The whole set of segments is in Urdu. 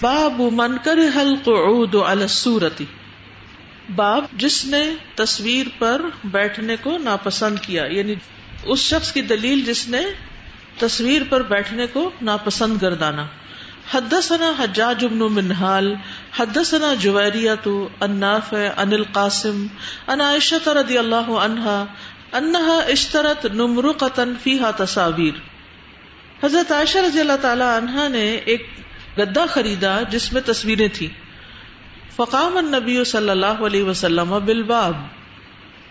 باب من کر حلق الصورتی باب جس نے تصویر پر بیٹھنے کو ناپسند کیا یعنی اس شخص کی دلیل جس نے تصویر پر بیٹھنے کو ناپسند گردانا۔ حدثنا حجاج بن منحال، حدثنا جویریت النافع عن القاسم، عن عائشہ رضی اللہ عنہا، انہا اشترت نمرقتا فیہا تصاویر حضرت عائشہ رضی اللہ تعالی عنہا نے ایک گدا خریدا جس میں تصویریں تھیں۔ فقام النبی صلی اللہ علیہ وسلم بالباب۔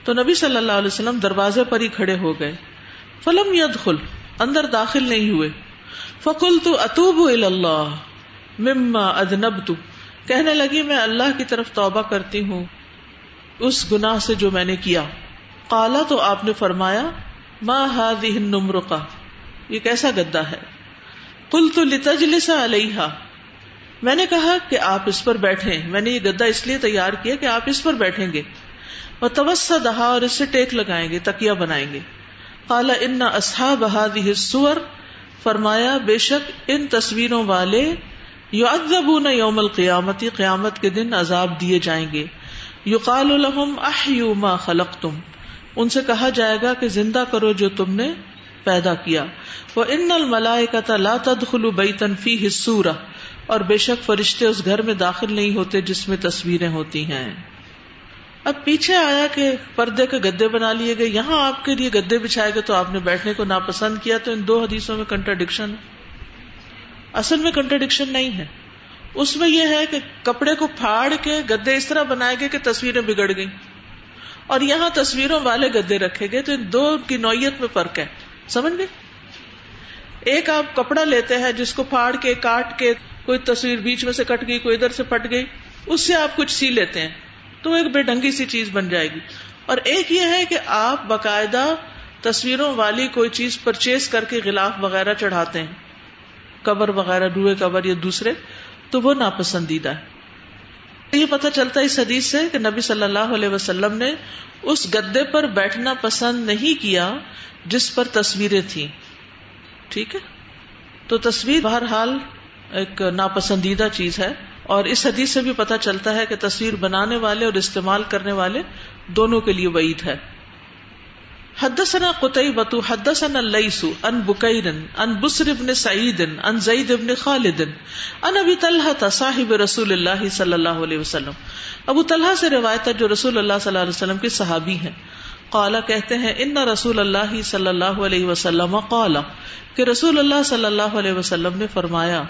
تو نبی صلی اللہ علیہ وسلم دروازے پر ہی کھڑے ہو گئے۔ فلم يدخل اندر داخل نہیں ہوئے۔ فکل تو اتوب اللہ مما ادنب تو کہنے لگی، میں اللہ کی طرف توبہ کرتی ہوں۔ اس گناہ سے جو میں نے کیا۔ کالا تو آپ نے فرمایا ماں ہاد نمر کا یہ کیسا گدا ہے؟ کل تو لتجلسا علیہ میں نے کہا کہ آپ اس پر بیٹھے میں نے یہ گدا اس لیے تیار کیا کہ آپ اس پر بیٹھیں گے۔ اور توسا دہا اور اس سے ٹیک لگائیں گے تکیا بنائیں گے۔ کالا ان اصحاب هذه الصور فرمایا، بے شک ان تصویروں والے یو ادب یوم القیامتی، قیامت کے دن عذاب دیے جائیں گے۔ یو قال الحم اہ خلق تم ان سے کہا جائے گا کہ زندہ کرو جو تم نے پیدا کیا۔ وہ ان الملائے لا تدخل بیتن فی حصورہ اور بے شک فرشتے اس گھر میں داخل نہیں ہوتے جس میں تصویریں ہوتی ہیں۔ اب پیچھے آیا کہ پردے کے گدے بنا لیے گئے۔ یہاں آپ کے لیے گدے بچھائے گئے تو آپ نے بیٹھنے کو ناپسند کیا۔ تو ان دو حدیثوں میں کنٹراڈکشن اصل میں کنٹراڈکشن نہیں ہے۔ اس میں یہ ہے کہ کپڑے کو پھاڑ کے گدے اس طرح بنائے گئے کہ تصویریں بگڑ گئی اور یہاں تصویروں والے گدے رکھے گئے۔ تو ان دو کی نوعیت میں فرق ہے۔ سمجھ گئے؟ ایک آپ کپڑا لیتے ہیں جس کو پھاڑ کے، کاٹ کے، کوئی تصویر بیچ میں سے کٹ گئی، کوئی ادھر سے پٹ گئی، اس سے آپ کچھ سی لیتے ہیں، تو ایک بے ڈنگی سی چیز بن جائے گی۔ اور ایک یہ ہے کہ آپ باقاعدہ تصویروں والی کوئی چیز پرچیز کر کے غلاف وغیرہ چڑھاتے ہیں۔ کور وغیرہ روئے کور یا دوسرے، تو وہ ناپسندیدہ ہے۔ یہ پتہ چلتا ہے اس حدیث سے کہ نبی صلی اللہ علیہ وسلم نے اس گدے پر بیٹھنا پسند نہیں کیا جس پر تصویریں تھیں۔ ٹھیک ہے؟ تو تصویر بہرحال ایک ناپسندیدہ چیز ہے اور اس حدیث سے بھی پتہ چلتا ہے کہ تصویر بنانے والے اور استعمال کرنے والے دونوں کے لیے وعید ہے۔ حدثنا قطعی حدثنا اللیس ان بکیر ان بسر ابن سعید ان زید ابن خالد. ان ابی طلحہ صاحب رسول اللہ صلی اللہ علیہ وسلم. ابو طلحہ سے روایت ہے جو رسول اللہ صلی اللہ علیہ وسلم کے صحابی ہیں۔ قالا، کہتے ہیں، ان رسول اللہ صلی اللہ علیہ وسلم قالا کہ رسول اللہ صلی اللہ علیہ وسلم نے فرمایا،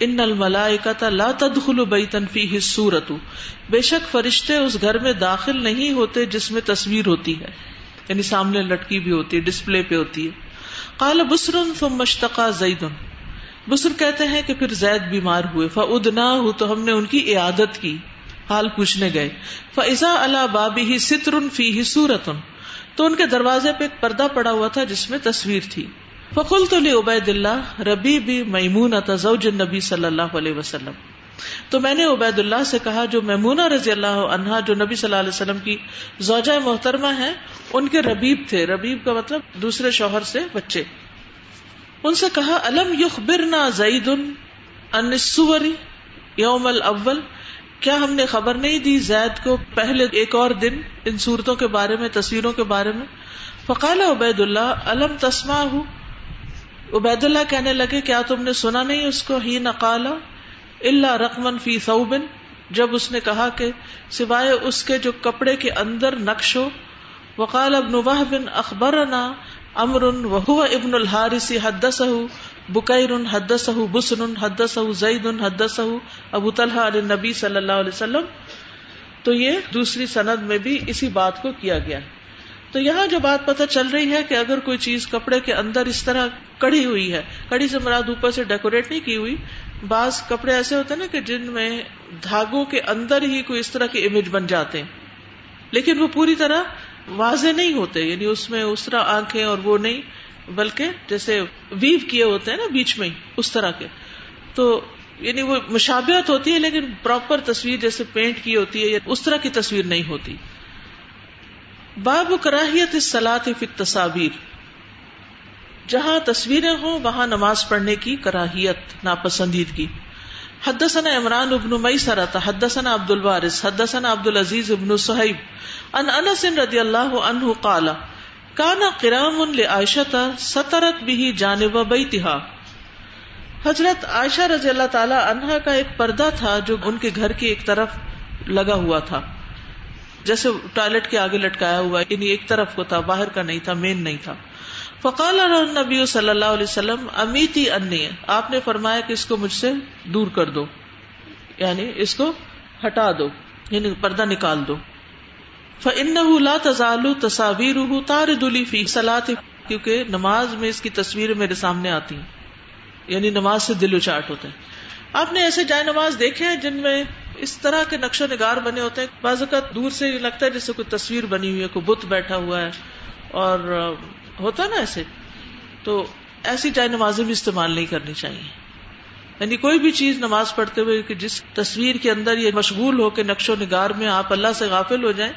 ان الملائکۃ لا تدخل بیتا فیہ الصورت بے شک فرشتے اس گھر میں داخل نہیں ہوتے جس میں تصویر ہوتی ہے۔ یعنی سامنے لٹکی بھی ہوتی ہے ڈسپلے پہ ہوتی ہے۔ قال بسر ثم اشتقى زید بسر کہتے ہیں کہ پھر زید بیمار ہوئے۔ فادناه تو ہم نے ان کی عیادت کی۔ حال پوچھنے گئے۔ فاذا على بابه ستر فیہ سورۃ تو ان کے دروازے پہ ایک پردہ پڑا ہوا تھا جس میں تصویر تھی۔ فکل تو عبید اللہ ربی بھی میمون زوج نبی صلی اللہ علیہ وسلم۔ تو میں نے عبید اللہ سے کہا جو میمونا رضی اللہ عنہا جو نبی صلی اللہ علیہ وسلم کی زوجہ محترمہ ہے ان کے ربیب تھے۔ ربیب کا مطلب دوسرے شوہر سے بچے۔ ان سے کہا، الم یخ برنا زعید انسوری یوم الاول؟ کیا ہم نے خبر نہیں دی زید کو پہلے ایک اور دن ان صورتوں کے بارے میں، تصویروں کے بارے میں؟ فقال عبید اللہ علم تسما ہوں عبید اللہ کہنے لگے، کیا تم نے سنا نہیں اس کو؟ ہی نقالا اللہ رقمن فی صوبن جب اس نے کہا کہ سوائے اس کے جو کپڑے کے اندر نقش ہو، وقال ابن بن اخبر امر وہ ابن الحارثی حدس بکیر حدس بسن حدس زید حدس ابو طلحہ علیہ نبی صلی اللہ علیہ وسلم۔ تو یہ دوسری سند میں بھی اسی بات کو کیا گیا۔ تو یہاں جو بات پتہ چل رہی ہے کہ اگر کوئی چیز کپڑے کے اندر اس طرح کڑی ہوئی ہے کڑی سے مراد اوپر سے ڈیکوریٹ نہیں کی ہوئی بعض کپڑے ایسے ہوتے ہیں نا کہ جن میں دھاگوں کے اندر ہی کوئی اس طرح کے امیج بن جاتے ہیں۔ لیکن وہ پوری طرح واضح نہیں ہوتے یعنی اس میں اس طرح آنکھیں اور وہ نہیں، بلکہ جیسے ویو کیے ہوتے ہیں نا بیچ میں اس طرح کے۔ تو یعنی وہ مشابہت ہوتی ہے، لیکن پراپر تصویر جیسے پینٹ کی ہوتی ہے یا اس طرح کی تصویر نہیں ہوتی۔ باب کراہیت سلاط فی تصاویر جہاں تصویریں ہوں، وہاں نماز پڑھنے کی کراہیت، ناپسندیدگی۔ حدثنا عمران ابن میسرۃ حدثنا عبد الوارث، حدثنا عبد العزيز ابن صہیب۔ ان انس رضی اللہ عنہ قال کانا قرام لعائشہ سترت به جانب بیتها حضرت عائشہ رضی اللہ تعالی عنہا کا ایک پردہ تھا جو ان کے گھر کی ایک طرف لگا ہوا تھا۔ جیسے ٹوائلٹ کے آگے لٹکایا ہوا یعنی ایک طرف کو تھا، باہر کا نہیں تھا، مین نہیں تھا۔ فقال نبی صلی اللہ علیہ وسلم امیتی انی آپ نے فرمایا کہ اس کو مجھ سے دور کر دو یعنی اس کو ہٹا دو یعنی پردہ نکال دو۔ فَإِنَّهُ لَا تَزَالُ تَصَاوِيرُهُ تَارِدُ فِي صَلَاةِ کیونکہ نماز میں اس کی تصویر میرے سامنے آتی ہیں یعنی نماز سے دل اچاٹ ہوتے ہیں۔ آپ نے ایسے جائے نماز دیکھے ہیں جن میں اس طرح کے نقش و نگار بنے ہوتے ہیں۔ بعض اوقات دور سے لگتا ہے جیسے کوئی تصویر بنی ہوئی ہے، کوئی بت بیٹھا ہوا ہے اور ہوتا نا ایسے، تو ایسی جائے نمازیں بھی استعمال نہیں کرنی چاہیے۔ یعنی کوئی بھی چیز نماز پڑھتے ہوئے کہ جس تصویر کے اندر یہ مشغول ہو کے نقش و نگار میں آپ اللہ سے غافل ہو جائیں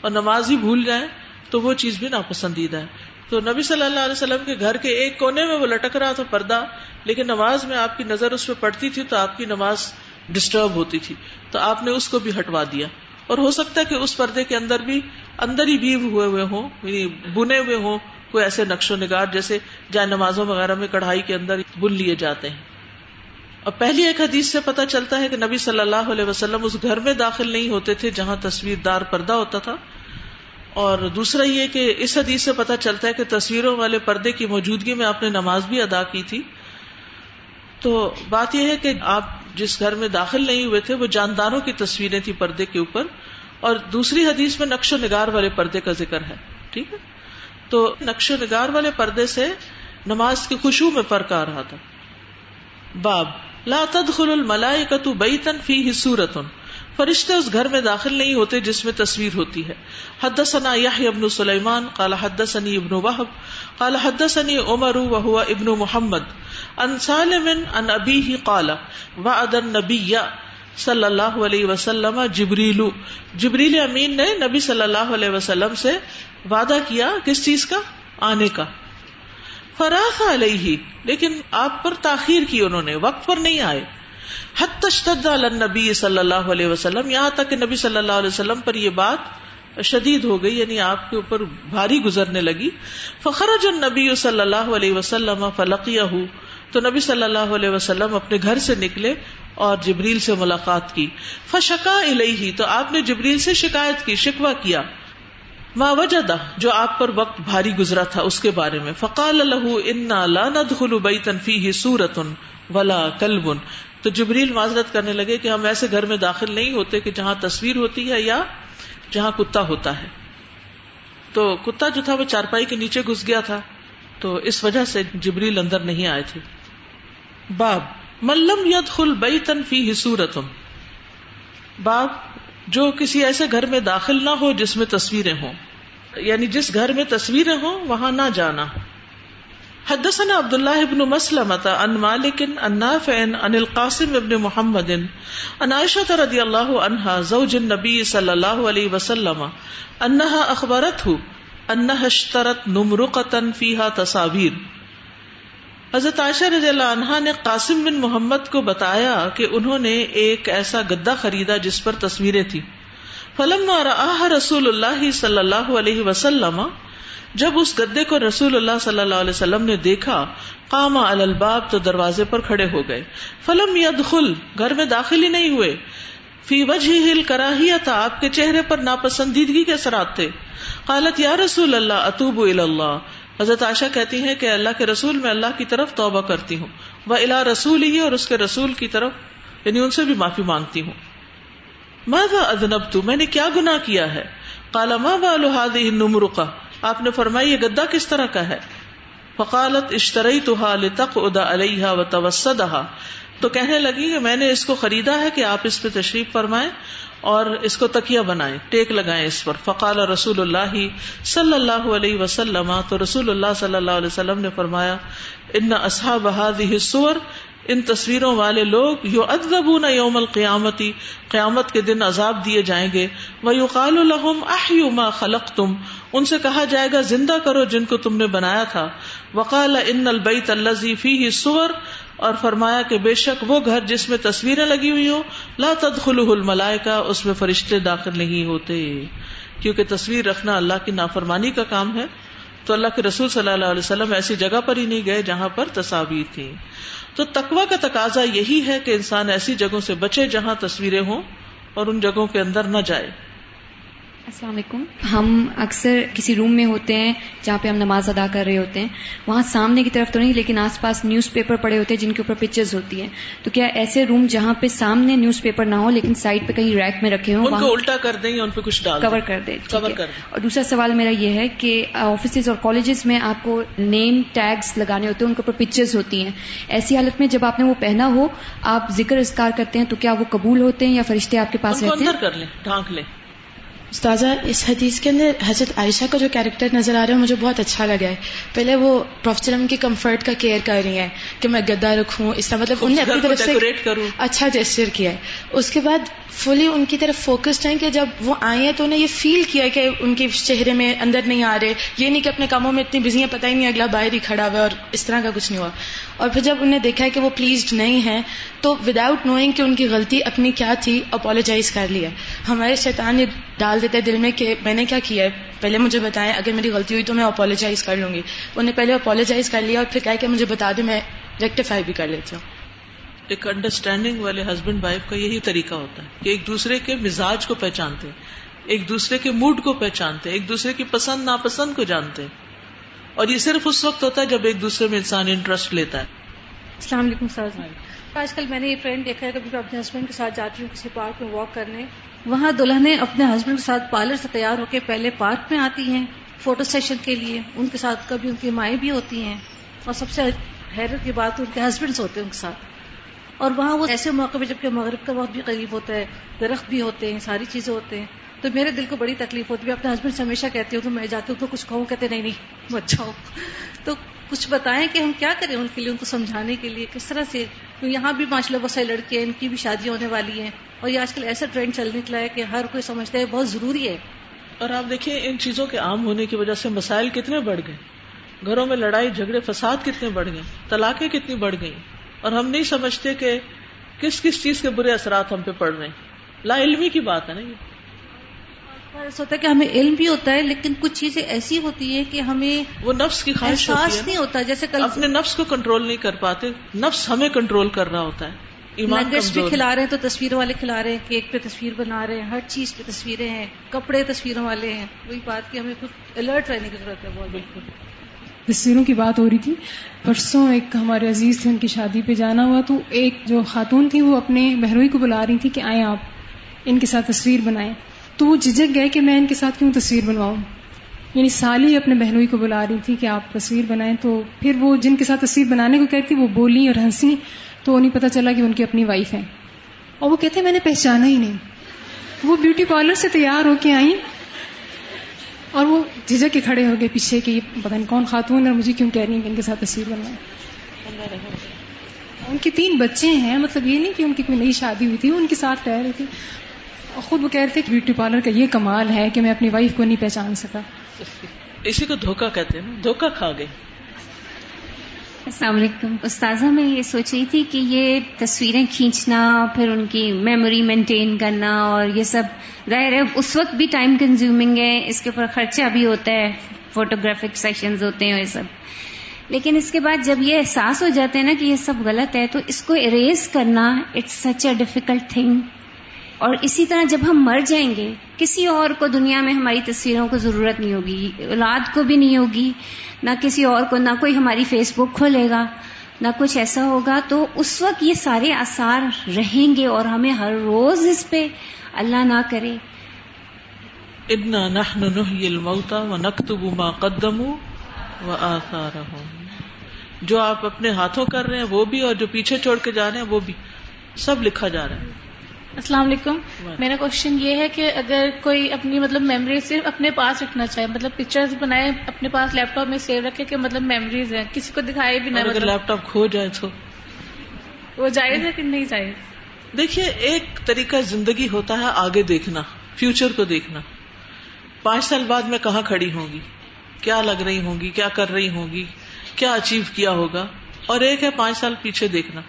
اور نماز ہی بھول جائیں، تو وہ چیز بھی ناپسندیدہ ہے۔ تو نبی صلی اللہ علیہ وسلم کے گھر کے ایک کونے میں وہ لٹک رہا تھا پردہ، لیکن نماز میں آپ کی نظر اس پہ پڑتی تھی تو آپ کی نماز ڈسٹرب ہوتی تھی۔ تو آپ نے اس کو بھی ہٹوا دیا۔ اور ہو سکتا ہے کہ اس پردے کے اندر بھی، اندر ہی بیو ہوئے ہوئے ہوں یعنی بنے ہوئے ہوں کوئی ایسے نقش و نگار جیسے جائے نمازوں وغیرہ میں کڑھائی کے اندر بن لیے جاتے ہیں۔ اور پہلی ایک حدیث سے پتہ چلتا ہے کہ نبی صلی اللہ علیہ وسلم اس گھر میں داخل نہیں ہوتے تھے جہاں تصویر دار پردہ ہوتا تھا۔ اور دوسرا یہ کہ اس حدیث سے پتہ چلتا ہے کہ تصویروں والے پردے کی موجودگی میں آپ نے نماز بھی ادا کی تھی۔ تو بات یہ ہے کہ آپ جس گھر میں داخل نہیں ہوئے تھے وہ جانداروں کی تصویریں تھی پردے کے اوپر۔ اور دوسری حدیث میں نقش و نگار والے پردے کا ذکر ہے۔ ٹھیک ہے؟ تو نقش و نگار والے پردے سے نماز کی خوشبو میں فرق آ رہا تھا۔ باب، لا تدخل الملائکۃ بیتا فیہ سورۃ۔ فرشتے اس گھر میں داخل نہیں ہوتے جس میں تصویر ہوتی ہے۔ حد ثنا ابن سلیمان، قال حد ثنی ابن وحب قال حد ثنی عمر وهو ابن محمد۔ ان سالم ان ابی قال، وعد النبی صلی اللہ علیہ وسلم جبریل جبریل امین نے نبی صلی اللہ علیہ وسلم سے وعدہ کیا کس چیز کا؟ آنے کا۔ فراخ علیہ۔ لیکن آپ پر تاخیر کی انہوں نے، وقت پر نہیں آئے۔ حت تشتد نبی صلی اللہ علیہ وسلم۔ یہاں تک کہ نبی صلی اللہ علیہ وسلم پر یہ بات شدید ہو گئی یعنی آپ کے اوپر بھاری گزرنے لگی۔ فخرج النبی صلی اللہ علیہ وسلم فلقیہ۔ تو نبی صلی اللہ علیہ وسلم اپنے گھر سے نکلے اور جبریل سے ملاقات کی۔ فشکا الیہ، تو آپ نے جبریل سے شکایت کی شکوا کیا۔ ما وجدہ، جو آپ پر وقت بھاری گزرا تھا اس کے بارے میں۔ فقال له انا لا ندخل بیتا فیہ سورۃ ولا کلب۔ تو جبریل معذرت کرنے لگے کہ ہم ایسے گھر میں داخل نہیں ہوتے کہ جہاں تصویر ہوتی ہے یا جہاں کتا ہوتا ہے۔ تو کتا جو تھا وہ چارپائی کے نیچے گھس گیا تھا۔ تو اس وجہ سے جبریل اندر نہیں آئے تھے۔ باب ملم ید خل بئی تنفی حصورت باب جو کسی ایسے گھر میں داخل نہ ہو جس میں تصویریں ہوں۔ یعنی جس گھر میں تصویریں ہوں، وہاں نہ جانا۔ حدثنا عبد الله بن مسلمة عن مالك عن نافع عن القاسم بن محمد عن عائشة رضي الله عنها زوج النبي صلى الله عليه وسلم انها اخبرته انها اشترت نمرقة فيها تصاوير حضرت عائشہ رضی اللہ عنہا نے قاسم بن محمد کو بتایا کہ انہوں نے ایک ایسا گدا خریدا جس پر تصویریں تھی فلم رسول اللہ صلی اللہ علیہ وسلم، جب اس گدے کو رسول اللہ صلی اللہ علیہ وسلم نے دیکھا، قام الباب تو دروازے پر کھڑے ہو گئے۔ فلم یدخل، گھر میں داخل ہی نہیں ہوئے۔ فی وجہ ہل کراہیا تھا آپ کے چہرے پر ناپسندیدگی کے اثرات تھے۔ قالت یا رسول اللہ اطوب اللہ۔ حضرت عائشہ کہتی ہیں کہ اللہ کے رسول میں اللہ کی طرف توبہ کرتی ہوں۔ وہ الا رسول ہی اور اس کے رسول کی طرف یعنی ان سے بھی معافی مانگتی ہوں۔ ادنب تو میں نے کیا گناہ کیا ہے؟ کالا ماں بالحاد ہاد آپ نے فرمائی یہ گدا کس طرح کا ہے؟ فقالت اشترئی تو ادا علیہ و توسدہ تو کہنے لگی کہ میں نے اس کو خریدا ہے کہ آپ اس پہ تشریف فرمائیں اور اس کو تکیا بنائیں، ٹیک لگائیں اس پر۔ فقال رسول اللہ صلی اللہ علیہ وسلم، تو رسول اللہ صلی اللہ علیہ وسلم نے فرمایا، ان اصحاب هذه الصور ان تصویروں والے لوگ یو ادب نہ یوم القیامتی، قیامت کے دن عذاب دیے جائیں گے۔ وہ یو قال الحم اہ خلق تم ان سے کہا جائے گا، زندہ کرو جن کو تم نے بنایا تھا۔ وقال، ان البیت الذی فیہ سور اور فرمایا کہ بے شک وہ گھر جس میں تصویریں لگی ہوئی ہوں، لا تدخلہ الملائکہ، اس میں فرشتے داخل نہیں ہوتے۔ کیونکہ تصویر رکھنا اللہ کی نافرمانی کا کام ہے۔ تو اللہ کے رسول صلی اللہ علیہ وسلم ایسی جگہ پر ہی نہیں گئے جہاں پر تصاویر تھی تو تقوا کا تقاضا یہی ہے کہ انسان ایسی جگہوں سے بچے جہاں تصویریں ہوں اور ان جگہوں کے اندر نہ جائے۔ السلام علیکم۔ ہم اکثر کسی روم میں ہوتے ہیں جہاں پہ ہم نماز ادا کر رہے ہوتے ہیں وہاں سامنے کی طرف تو نہیں لیکن آس پاس نیوز پیپر پڑے ہوتے ہیں جن کے اوپر پکچرز ہوتی ہیں۔ تو کیا ایسے روم جہاں پہ سامنے نیوز پیپر نہ ہو لیکن سائڈ پہ کہیں ریک میں رکھے ہوں ان کو الٹا کر دیں یا ان پہ کچھ ڈال کور کر دیں کور کر دیں۔ اور دوسرا سوال میرا یہ ہے کہ آفیسز اور کالجز میں آپ کو نیم ٹیگس لگانے ہوتے ہیں ان کے اوپر پکچرز ہوتی ہیں۔ ایسی حالت میں جب آپ نے وہ پہنا ہو آپ ذکر اسکار کرتے ہیں تو کیا وہ قبول ہوتے ہیں یا فرشتے آپ کے پاس ان کو رہتے ہیں؟ اندر کر لیں ڈھانک لیں۔ استاذہ اس حدیث کے اندر حضرت عائشہ کا جو کیریکٹر نظر آ رہا ہے مجھے بہت اچھا لگا ہے۔ پہلے وہ پروفیسر کی کمفرٹ کا کیئر کر رہی ہیں کہ میں گدا رکھوں اس طرح مطلب انہوں نے اپنی طرف سے اچھا جیسچر کیا ہے۔ اس کے بعد فلی ان کی طرف فوکسڈ ہیں کہ جب وہ آئے ہیں تو انہیں یہ فیل کیا کہ ان کے چہرے میں اندر نہیں آ رہے۔ یہ نہیں کہ اپنے کاموں میں اتنی بزی ہیں پتہ ہی نہیں اگلا باہر ہی کھڑا ہوا ہے اور اس طرح کا کچھ نہیں ہوا۔ اور پھر جب انہیں دیکھا کہ وہ پلیزڈ نہیں ہے تو وداؤٹ نوئنگ کہ ان کی غلطی اپنی کیا تھی اپالوجائز کر لیا۔ ہمارے شیطان یہ ڈال دیتے دل میں کہ میں نے کیا کیا ہے؟ پہلے مجھے بتائیں اگر میری غلطی ہوئی تو میں اپالوجائز کر لوں گی۔ انہیں پہلے اپالوجائز کر لیا اور پھر کہا کہ مجھے بتا دیں میں ریکٹیفائی بھی کر لیتی ہوں۔ ایک انڈرسٹینڈنگ والے ہسبینڈ وائف کا یہی طریقہ ہوتا ہے کہ ایک دوسرے کے مزاج کو پہچانتے ایک دوسرے کے موڈ کو پہچانتے ایک دوسرے کی پسند ناپسند کو جانتے۔ اور یہ صرف اس وقت ہوتا ہے جب ایک دوسرے میں انسان انٹرسٹ لیتا ہے۔ السلام علیکم سر۔ آج کل میں نے یہ ٹرینڈ دیکھا ہے کبھی میں اپنے ہسبینڈ کے ساتھ جاتی ہوں کسی پارک میں واک کرنے وہاں دلہنیں اپنے ہسبینڈ کے ساتھ پارلر سے تیار ہو کے پہلے پارک میں آتی ہیں فوٹو سیشن کے لیے۔ ان کے ساتھ کبھی ان کی مائیں بھی ہوتی ہیں اور سب سے حیرت کی بات ان کے ہسبینڈس ہوتے ہیں ان کے ساتھ۔ اور وہاں وہ ایسے موقع پہ جبکہ مغرب کا وقت بھی قریب ہوتا ہے، درخت بھی ہوتے ہیں، ساری چیزیں ہوتے ہیں۔ تو میرے دل کو بڑی تکلیف ہوتی ہے اپنے ہسبینڈ سے ہمیشہ کہتی ہوں، تو میں جاتی ہوں تو کچھ کہوں؟ کہتے نہیں نہیں اچھا ہو تو کچھ بتائیں کہ ہم کیا کریں ان کے لیے، ان کو سمجھانے کے لیے، کس طرح سے؟ یہاں بھی ماشاء اللہ بہت سارے لڑکے ہیں، ان کی بھی شادی ہونے والی ہیں۔ اور یہ آج کل ایسا ٹرینڈ چل نکلا ہے کہ ہر کوئی سمجھتا ہے بہت ضروری ہے۔ اور آپ دیکھیں ان چیزوں کے عام ہونے کی وجہ سے مسائل کتنے بڑھ گئے۔ گھروں میں لڑائی جھگڑے فساد کتنے بڑھ گئے۔ طلاقیں کتنی بڑھ گئی اور ہم نہیں سمجھتے کہ کس کس چیز کے برے اثرات ہم پہ پڑ رہے ہیں۔ لا علمی کی بات ہے نا یہ۔ ایسا ہوتا ہے کہ ہمیں علم بھی ہوتا ہے لیکن کچھ چیزیں ایسی ہوتی ہیں کہ ہمیں وہ نفس کی خواہش ہوتی احساس ہے نہیں۔ ہوتا جیسے کل اپنے نفس کو کنٹرول نہیں کر پاتے۔ نفس ہمیں کنٹرول کر رہا ہوتا ہے۔ نگٹس بھی۔ کھلا رہے ہیں تو تصویروں والے کھلا رہے ہیں کیک پہ تصویر بنا رہے ہیں ہر چیز پہ تصویریں ہیں کپڑے تصویروں والے ہیں۔ وہی بات کہ ہمیں کچھ الرٹ رہنے کی ضرورت ہے بہت۔ بالکل۔ تصویروں کی بات ہو رہی تھی۔ پرسوں ایک ہمارے عزیز تھے ان کی شادی پہ جانا ہوا تو ایک جو خاتون تھی وہ اپنے بہروئی کو بلا رہی تھی کہ آئیں آپ ان کے ساتھ تصویر بنائیں۔ تو وہ جھجک گئے کہ میں ان کے ساتھ کیوں تصویر بنواؤں؟ یعنی سالی اپنے بہنوئی کو بلا رہی تھی کہ آپ تصویر بنائیں۔ تو پھر وہ جن کے ساتھ تصویر بنانے کو کہتی وہ بولی اور ہنسی۔ تو انہیں پتہ چلا کہ ان کی اپنی وائف ہے اور وہ کہتے میں نے پہچانا ہی نہیں۔ وہ بیوٹی پارلر سے تیار ہو کے آئیں اور وہ جھجک کے کھڑے ہو گئے پیچھے کہ یہ پتہ نہیں کون خاتون ہے اور مجھے کیوں کہہ رہی ہیں کہ ان کے ساتھ تصویر بنائیں ان کے تین بچے ہیں مطلب یہ نہیں کہ ان کی کوئی نئی شادی ہوئی تھی، وہ ان کے ساتھ رہ رہی تھی اور خود وہ کہہ رہے تھے کہ بیوٹی پارلر کا یہ کمال ہے کہ میں اپنی وائف کو نہیں پہچان سکا۔ اسی کو دھوکا کہتے ہیں نا دھوکا کھا گئے۔ السلام علیکم۔ استاذہ، میں یہ سوچ رہی تھی کہ یہ تصویریں کھینچنا، پھر ان کی میموری مینٹین کرنا اور یہ سب ظاہر ہے، اس وقت بھی ٹائم کنزیومنگ ہے۔ اس کے اوپر خرچہ بھی ہوتا ہے فوٹوگرافک سیشنز ہوتے ہیں یہ سب۔ لیکن اس کے بعد جب یہ احساس ہو جاتے ہیں نا کہ یہ سب غلط ہے، تو اس کو اریز کرنا it's such a difficult thing اور اسی طرح جب ہم مر جائیں گے، کسی اور کو دنیا میں ہماری تصویروں کو ضرورت نہیں ہوگی، اولاد کو بھی نہیں ہوگی، نہ کسی اور کو، نہ کوئی ہماری فیس بک کھولے گا، نہ کچھ ایسا ہوگا، تو اس وقت یہ سارے آثار رہیں گے اور ہمیں ہر روز اس پہ اللہ نہ کرے۔ انا نحن نحيي الموتى ونكتب ما قدموا واثارهم جو آپ اپنے ہاتھوں کر رہے ہیں وہ بھی اور جو پیچھے چھوڑ کے جا رہے ہیں وہ بھی، سب لکھا جا رہا ہے۔ السلام علیکم۔ میرا کوشچن یہ ہے کہ اگر کوئی اپنی مطلب میموری صرف اپنے پاس رکھنا چاہے مطلب پکچرز بنائے اپنے پاس لیپ ٹاپ میں سیو رکھے کہ مطلب میموریز ہیں کسی کو دکھائے بھی نہ اگر مطلب۔ لیپ ٹاپ کھو جائے تو؟ وہ جائز ہے کہ نہیں جائز دیکھیے ایک طریقہ زندگی ہوتا ہے آگے دیکھنا فیوچر کو دیکھنا۔ پانچ سال بعد میں کہاں کھڑی ہوں گی؟ کیا لگ رہی ہوں گی؟ کیا کر رہی ہوں گی؟ کیا اچیو کیا ہوگا؟ اور ایک ہے پانچ سال پیچھے دیکھنا۔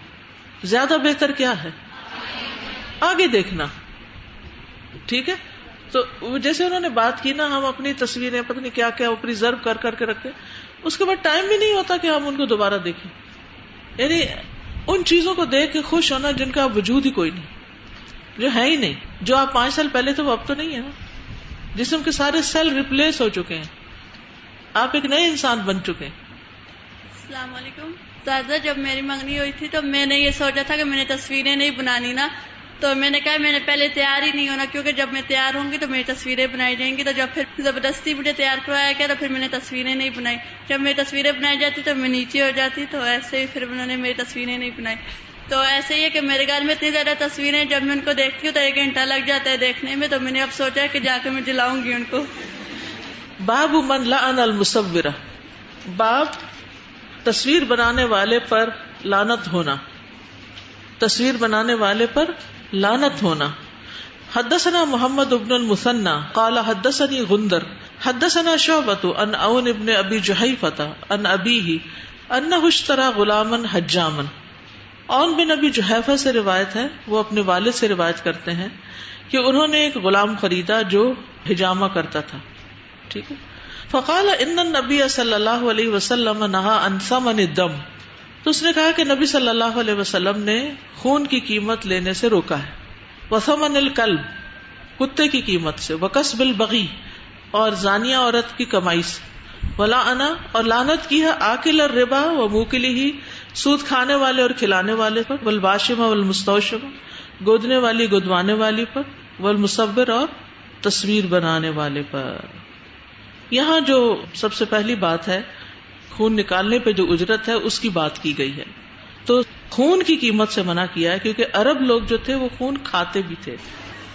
زیادہ بہتر کیا ہے؟ آگے دیکھنا۔ ٹھیک ہے؟ تو جیسے انہوں نے بات کی نا، ہم اپنی تصویریں، پتہ نہیں کیا کیا پرزرو کر کر کے رکھتے اس کے بعد ٹائم بھی نہیں ہوتا کہ ہم ان کو دوبارہ دیکھیں۔ یعنی ان چیزوں کو دیکھ کے خوش ہونا جن کا وجود ہی کوئی نہیں۔ جو ہے ہی نہیں۔ جو آپ پانچ سال پہلے تھے، وہ اب تو نہیں ہے نا۔ جسم کے سارے سیل ریپلیس ہو چکے ہیں۔ آپ ایک نئے انسان بن چکے ہیں۔ السلام علیکم۔ دادا جب میری منگنی ہوئی تھی تو میں نے یہ سوچا تھا کہ میں نے تصویریں نہیں بنانی نا۔ تو میں نے کہا میں نے پہلے تیار ہی نہیں ہونا، کیونکہ جب میں تیار ہوں گی تو میری تصویریں بنائی جائیں گی۔ تو جب پھر زبردستی مجھے تیار کروایا گیا تو پھر میں نے تصویریں نہیں بنائی۔ جب میری تصویریں بنائی جاتی تو میں نیچے ہو جاتی، تو ایسے ہی پھر انہوں نے میری تصویریں نہیں بنائی۔ تو ایسے ہی ہے کہ میرے گھر میں اتنی زیادہ تصویریں، جب میں ان کو دیکھتی ہوں تو ایک گھنٹہ لگ جاتا ہے دیکھنے میں۔ تو میں نے اب سوچا کہ جا کے میں جلاؤں گی ان کو۔ باب من لعن المصورہ باب تصویر بنانے والے پر لانت ہونا۔ تصویر بنانے والے پر لانت ہونا۔ حدثنا محمد ابن المثنى، قال حدثني غندر، حدثنا شعبة ان اون ابن ابي جحيفة ان ابيه انه اشترى غلاما حجاما۔ اون بن ابی جحیفہ سے روایت ہے، وہ اپنے والد سے روایت کرتے ہیں کہ انہوں نے ایک غلام خریدا جو حجامہ کرتا تھا۔ ٹھیک ہے۔ فقال ان نبی صلی اللہ علیہ وسلم نہا انسمن دم تو اس نے کہا کہ نبی صلی اللہ علیہ وسلم نے خون کی قیمت لینے سے روکا ہے۔ وسمن القلب، کتے کی قیمت سے۔ وکس بل بغی اور زانیہ عورت کی کمائی سے۔ ولا انا اور لانت کی ہے آکل اور ربا و موکلی ہی۔ سود کھانے والے اور کھلانے والے پر۔ بل باشما والمستوشما گودنے والی گدوانے والی پر۔ ول اور تصویر بنانے والے پر۔ یہاں جو سب سے پہلی بات ہے خون نکالنے پہ جو اجرت ہے، اس کی بات کی گئی ہے۔ تو خون کی قیمت سے منع کیا ہے، کیونکہ عرب لوگ جو تھے، وہ خون کھاتے بھی تھے۔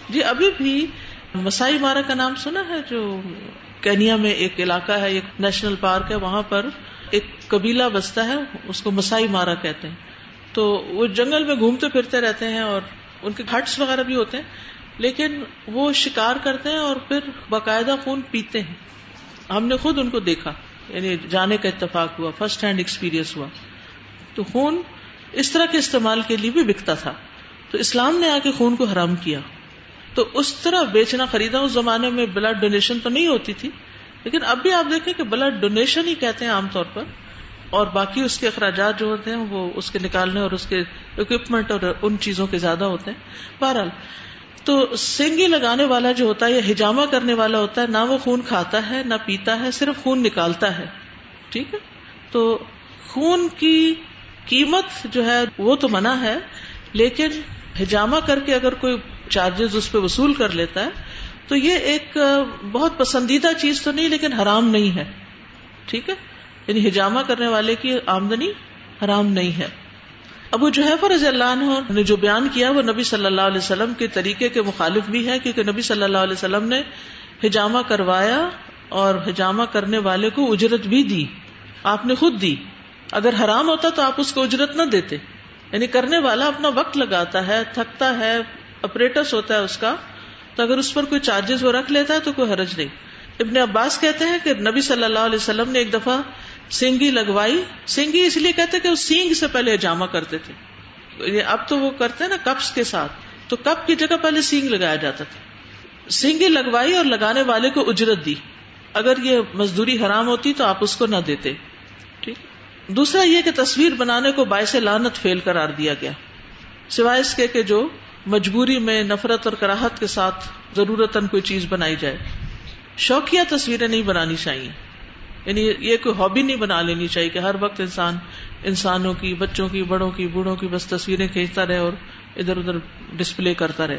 جی ابھی بھی مسائی مارا کا نام سنا ہے، جو کینیا میں ایک علاقہ ہے، ایک نیشنل پارک ہے، وہاں پر ایک قبیلہ بستا ہے، اس کو مسائی مارا کہتے ہیں۔ تو وہ جنگل میں گھومتے پھرتے رہتے ہیں اور ان کے ہٹس وغیرہ بھی ہوتے ہیں۔ لیکن وہ شکار کرتے ہیں اور پھر باقاعدہ خون پیتے ہیں۔ ہم نے خود ان کو دیکھا۔ یعنی جانے کا اتفاق ہوا فرسٹ ہینڈ ایکسپیرئنس ہوا۔ تو خون اس طرح کے استعمال کے لیے بھی بکتا تھا۔ تو اسلام نے آ کے خون کو حرام کیا۔ تو اس طرح بیچنا، خریدا اس زمانے میں بلڈ ڈونیشن تو نہیں ہوتی تھی، لیکن اب بھی آپ دیکھیں کہ بلڈ ڈونیشن ہی کہتے ہیں عام طور پر۔ اور باقی اس کے اخراجات جو ہوتے ہیں وہ اس کے نکالنے اور اس کے اکوپمنٹ اور ان چیزوں کے زیادہ ہوتے ہیں۔ بہرحال تو سینگی لگانے والا جو ہوتا ہے یا ہجامہ کرنے والا ہوتا ہے، نہ وہ خون کھاتا ہے، نہ پیتا ہے، صرف خون نکالتا ہے۔ ٹھیک ہے؟ تو خون کی قیمت جو ہے، وہ تو منع ہے، لیکن ہجامہ کر کے اگر کوئی چارجز اس پہ وصول کر لیتا ہے، تو یہ ایک بہت پسندیدہ چیز تو نہیں، لیکن حرام نہیں ہے۔ ٹھیک ہے؟ یعنی ہجامہ کرنے والے کی آمدنی حرام نہیں ہے۔ ابو جوہیفر رضی اللہ عنہ نے جو بیان کیا وہ نبی صلی اللہ علیہ وسلم کے طریقے کے مخالف بھی ہے کیونکہ نبی صلی اللہ علیہ وسلم نے ہجامہ کروایا اور ہجامہ کرنے والے کو اجرت بھی دی، آپ نے خود دی۔ اگر حرام ہوتا تو آپ اس کو اجرت نہ دیتے۔ یعنی کرنے والا اپنا وقت لگاتا ہے، تھکتا ہے، اپریٹس ہوتا ہے اس کا۔ تو اگر اس پر کوئی چارجز وہ رکھ لیتا ہے تو کوئی حرج نہیں۔ ابن عباس کہتے ہیں کہ نبی صلی اللہ علیہ وسلم نے ایک دفعہ سینگی لگوائی، سینگی اس لیے کہتے کہ وہ سینگ سے پہلے جامع کرتے تھے۔ اب تو وہ کرتے ہیں نا کپس کے ساتھ۔ تو کپ کی جگہ پہلے سینگ لگایا جاتا تھا۔ سینگی لگوائی اور لگانے والے کو اجرت دی۔ اگر یہ مزدوری حرام ہوتی تو آپ اس کو نہ دیتے۔ ٹھیک۔ دوسرا یہ کہ تصویر بنانے کو باعث لانت فیل قرار دیا گیا۔ سوائے اس کے کہ جو مجبوری میں نفرت اور کراہت کے ساتھ ضرورت کوئی چیز بنائی جائے۔ شوقیہ تصویریں نہیں بنانی چاہیے۔ یعنی یہ کوئی ہابی نہیں بنا لینی چاہیے کہ ہر وقت انسان انسانوں کی، بچوں کی، بڑوں کی، بوڑھوں کی بس تصویریں کھینچتا رہے اور ادھر ادھر ڈسپلے کرتا رہے۔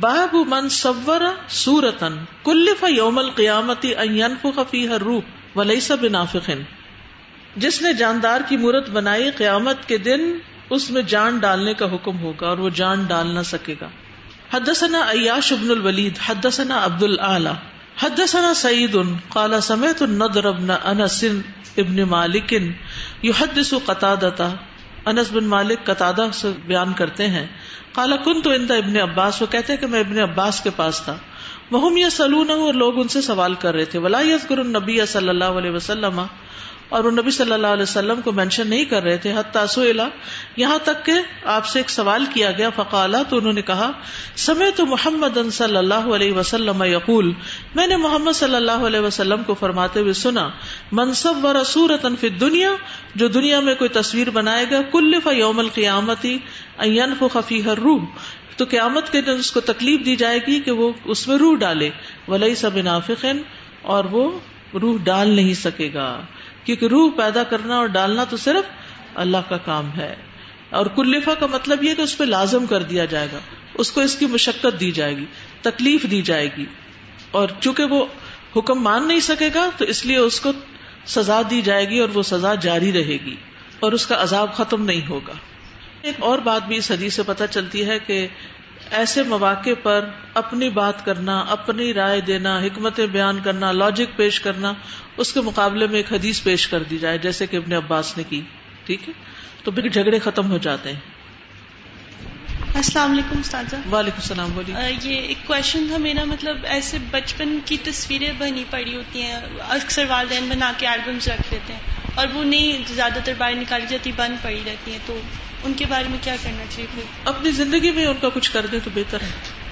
باب من صور سورتن کلف یوم القیامتی فی ہر روح ولی سب نافقن جس نے جاندار کی مورت بنائی، قیامت کے دن اس میں جان ڈالنے کا حکم ہوگا اور وہ جان ڈال نہ سکے گا۔ حدثنا عیاش ابن الولید، حدثنا عبد العلی حدثنا سعید قال سمعت النضر ابن انس ابن مالک يحدث قتادہ انس بن مالک قتادہ سے بیان کرتے ہیں. قال كنت عند ابن عباس، وہ کہتے ہیں کہ میں ابن عباس کے پاس تھا. وہم یسلونہ سلون اور لوگ ان سے سوال کر رہے تھے. ولا یذکر النبی صلی اللہ علیہ وسلم اور وہ نبی صلی اللہ علیہ وسلم کو مینشن نہیں کر رہے تھے. حتاسو یہاں تک کہ آپ سے ایک سوال کیا گیا، فقالا، تو انہوں نے کہا سمے تو محمد صلی اللہ علیہ وسلم یقول، میں نے محمد صلی اللہ علیہ وسلم کو فرماتے ہوئے سنا منصب و رسورت فی دنیا جو دنیا میں کوئی تصویر بنائے گا کل یوم القیامتی خفی ہر روح تو قیامت کے دن اس کو تکلیف دی جائے گی کہ وہ اس میں روح ڈالے ولی سب نافقن اور وہ روح ڈال نہیں سکے گا۔ کیونکہ روح پیدا کرنا اور ڈالنا تو صرف اللہ کا کام ہے۔ اور کلفا کا مطلب یہ کہ اس پہ لازم کر دیا جائے گا۔ اس کو اس کی مشقت دی جائے گی، تکلیف دی جائے گی۔ اور چونکہ وہ حکم مان نہیں سکے گا، تو اس لیے اس کو سزا دی جائے گی اور وہ سزا جاری رہے گی۔ اور اس کا عذاب ختم نہیں ہوگا۔ ایک اور بات بھی اس حدیث سے پتہ چلتی ہے کہ ایسے مواقع پر اپنی بات کرنا اپنی رائے دینا حکمت بیان کرنا لاجک پیش کرنا اس کے مقابلے میں ایک حدیث پیش کر دی جائے جیسے کہ ابن عباس نے کی ٹھیک ہے؟ تو پھر جھگڑے ختم ہو جاتے ہیں۔ السلام علیکم استاذہ۔ وعلیکم السلام بولیے۔ یہ ایک کوشچن تھا میرا مطلب ایسے بچپن کی تصویریں بنی پڑی ہوتی ہیں اکثر والدین بنا کے البمس رکھ دیتے ہیں اور وہ نہیں زیادہ تر باہر نکالی جاتی بند پڑی رہتی ہیں تو ان کے بارے میں کیا کرنا چاہیے؟ اپنی زندگی میں ان کا کچھ کر دیں تو بہتر ہے۔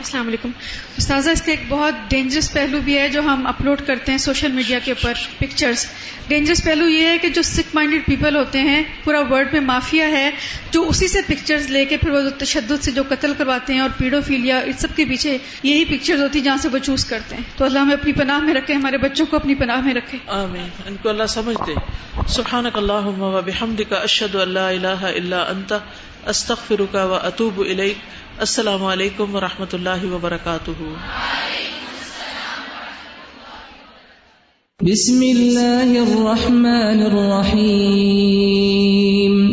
السلام علیکم۔ استاذہ، اس کا ایک بہت ڈینجرس پہلو بھی ہے جو ہم اپلوڈ کرتے ہیں سوشل میڈیا کے اوپر پکچرز ڈینجرس پہلو یہ ہے کہ جو سکھ مائنڈیڈ پیپل ہوتے ہیں، پورا ورلڈ میں مافیا ہے، جو اسی سے پکچرز لے کے پھر وہ تشدد سے جو قتل کرواتے ہیں اور پیڑو فیلیا اس سب کے پیچھے یہی پکچرز ہوتی ہیں جہاں سے وہ چوز کرتے ہیں۔ تو اللہ ہمیں اپنی پناہ میں رکھے، ہمارے بچوں کو اپنی پناہ میں رکھے۔ آمین۔ ان کو اللہ سمجھ دے۔ سبحانک اللہم و بحمدک، اشہد ان لا الہ الا انت، استغفرک و اتوب الیک۔ السلام علیکم و رحمۃ اللہ وبرکاتہ۔ بسم اللہ الرحمن الرحیم۔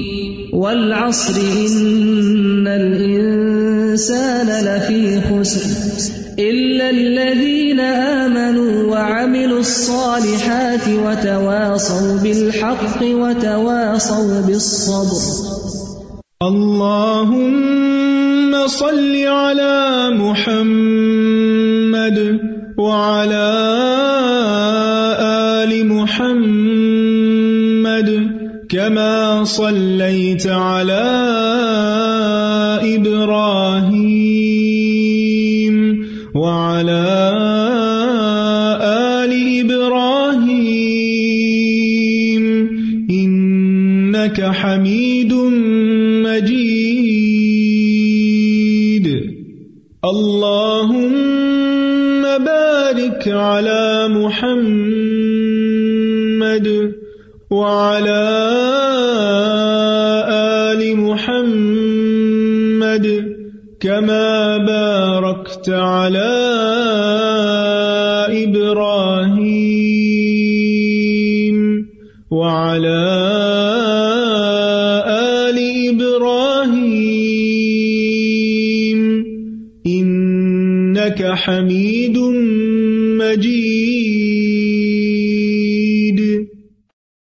والعصر ان الانسان لفی خسر۔ الا الذين آمنوا وعملوا الصالحات وتواصوا بالحق وتواصوا بالصبر۔ اللهم صل على محمد وعلى آل محمد كما صليت على إبراهيم وعلى آل إبراهيم إنك حميد مجيد اللہ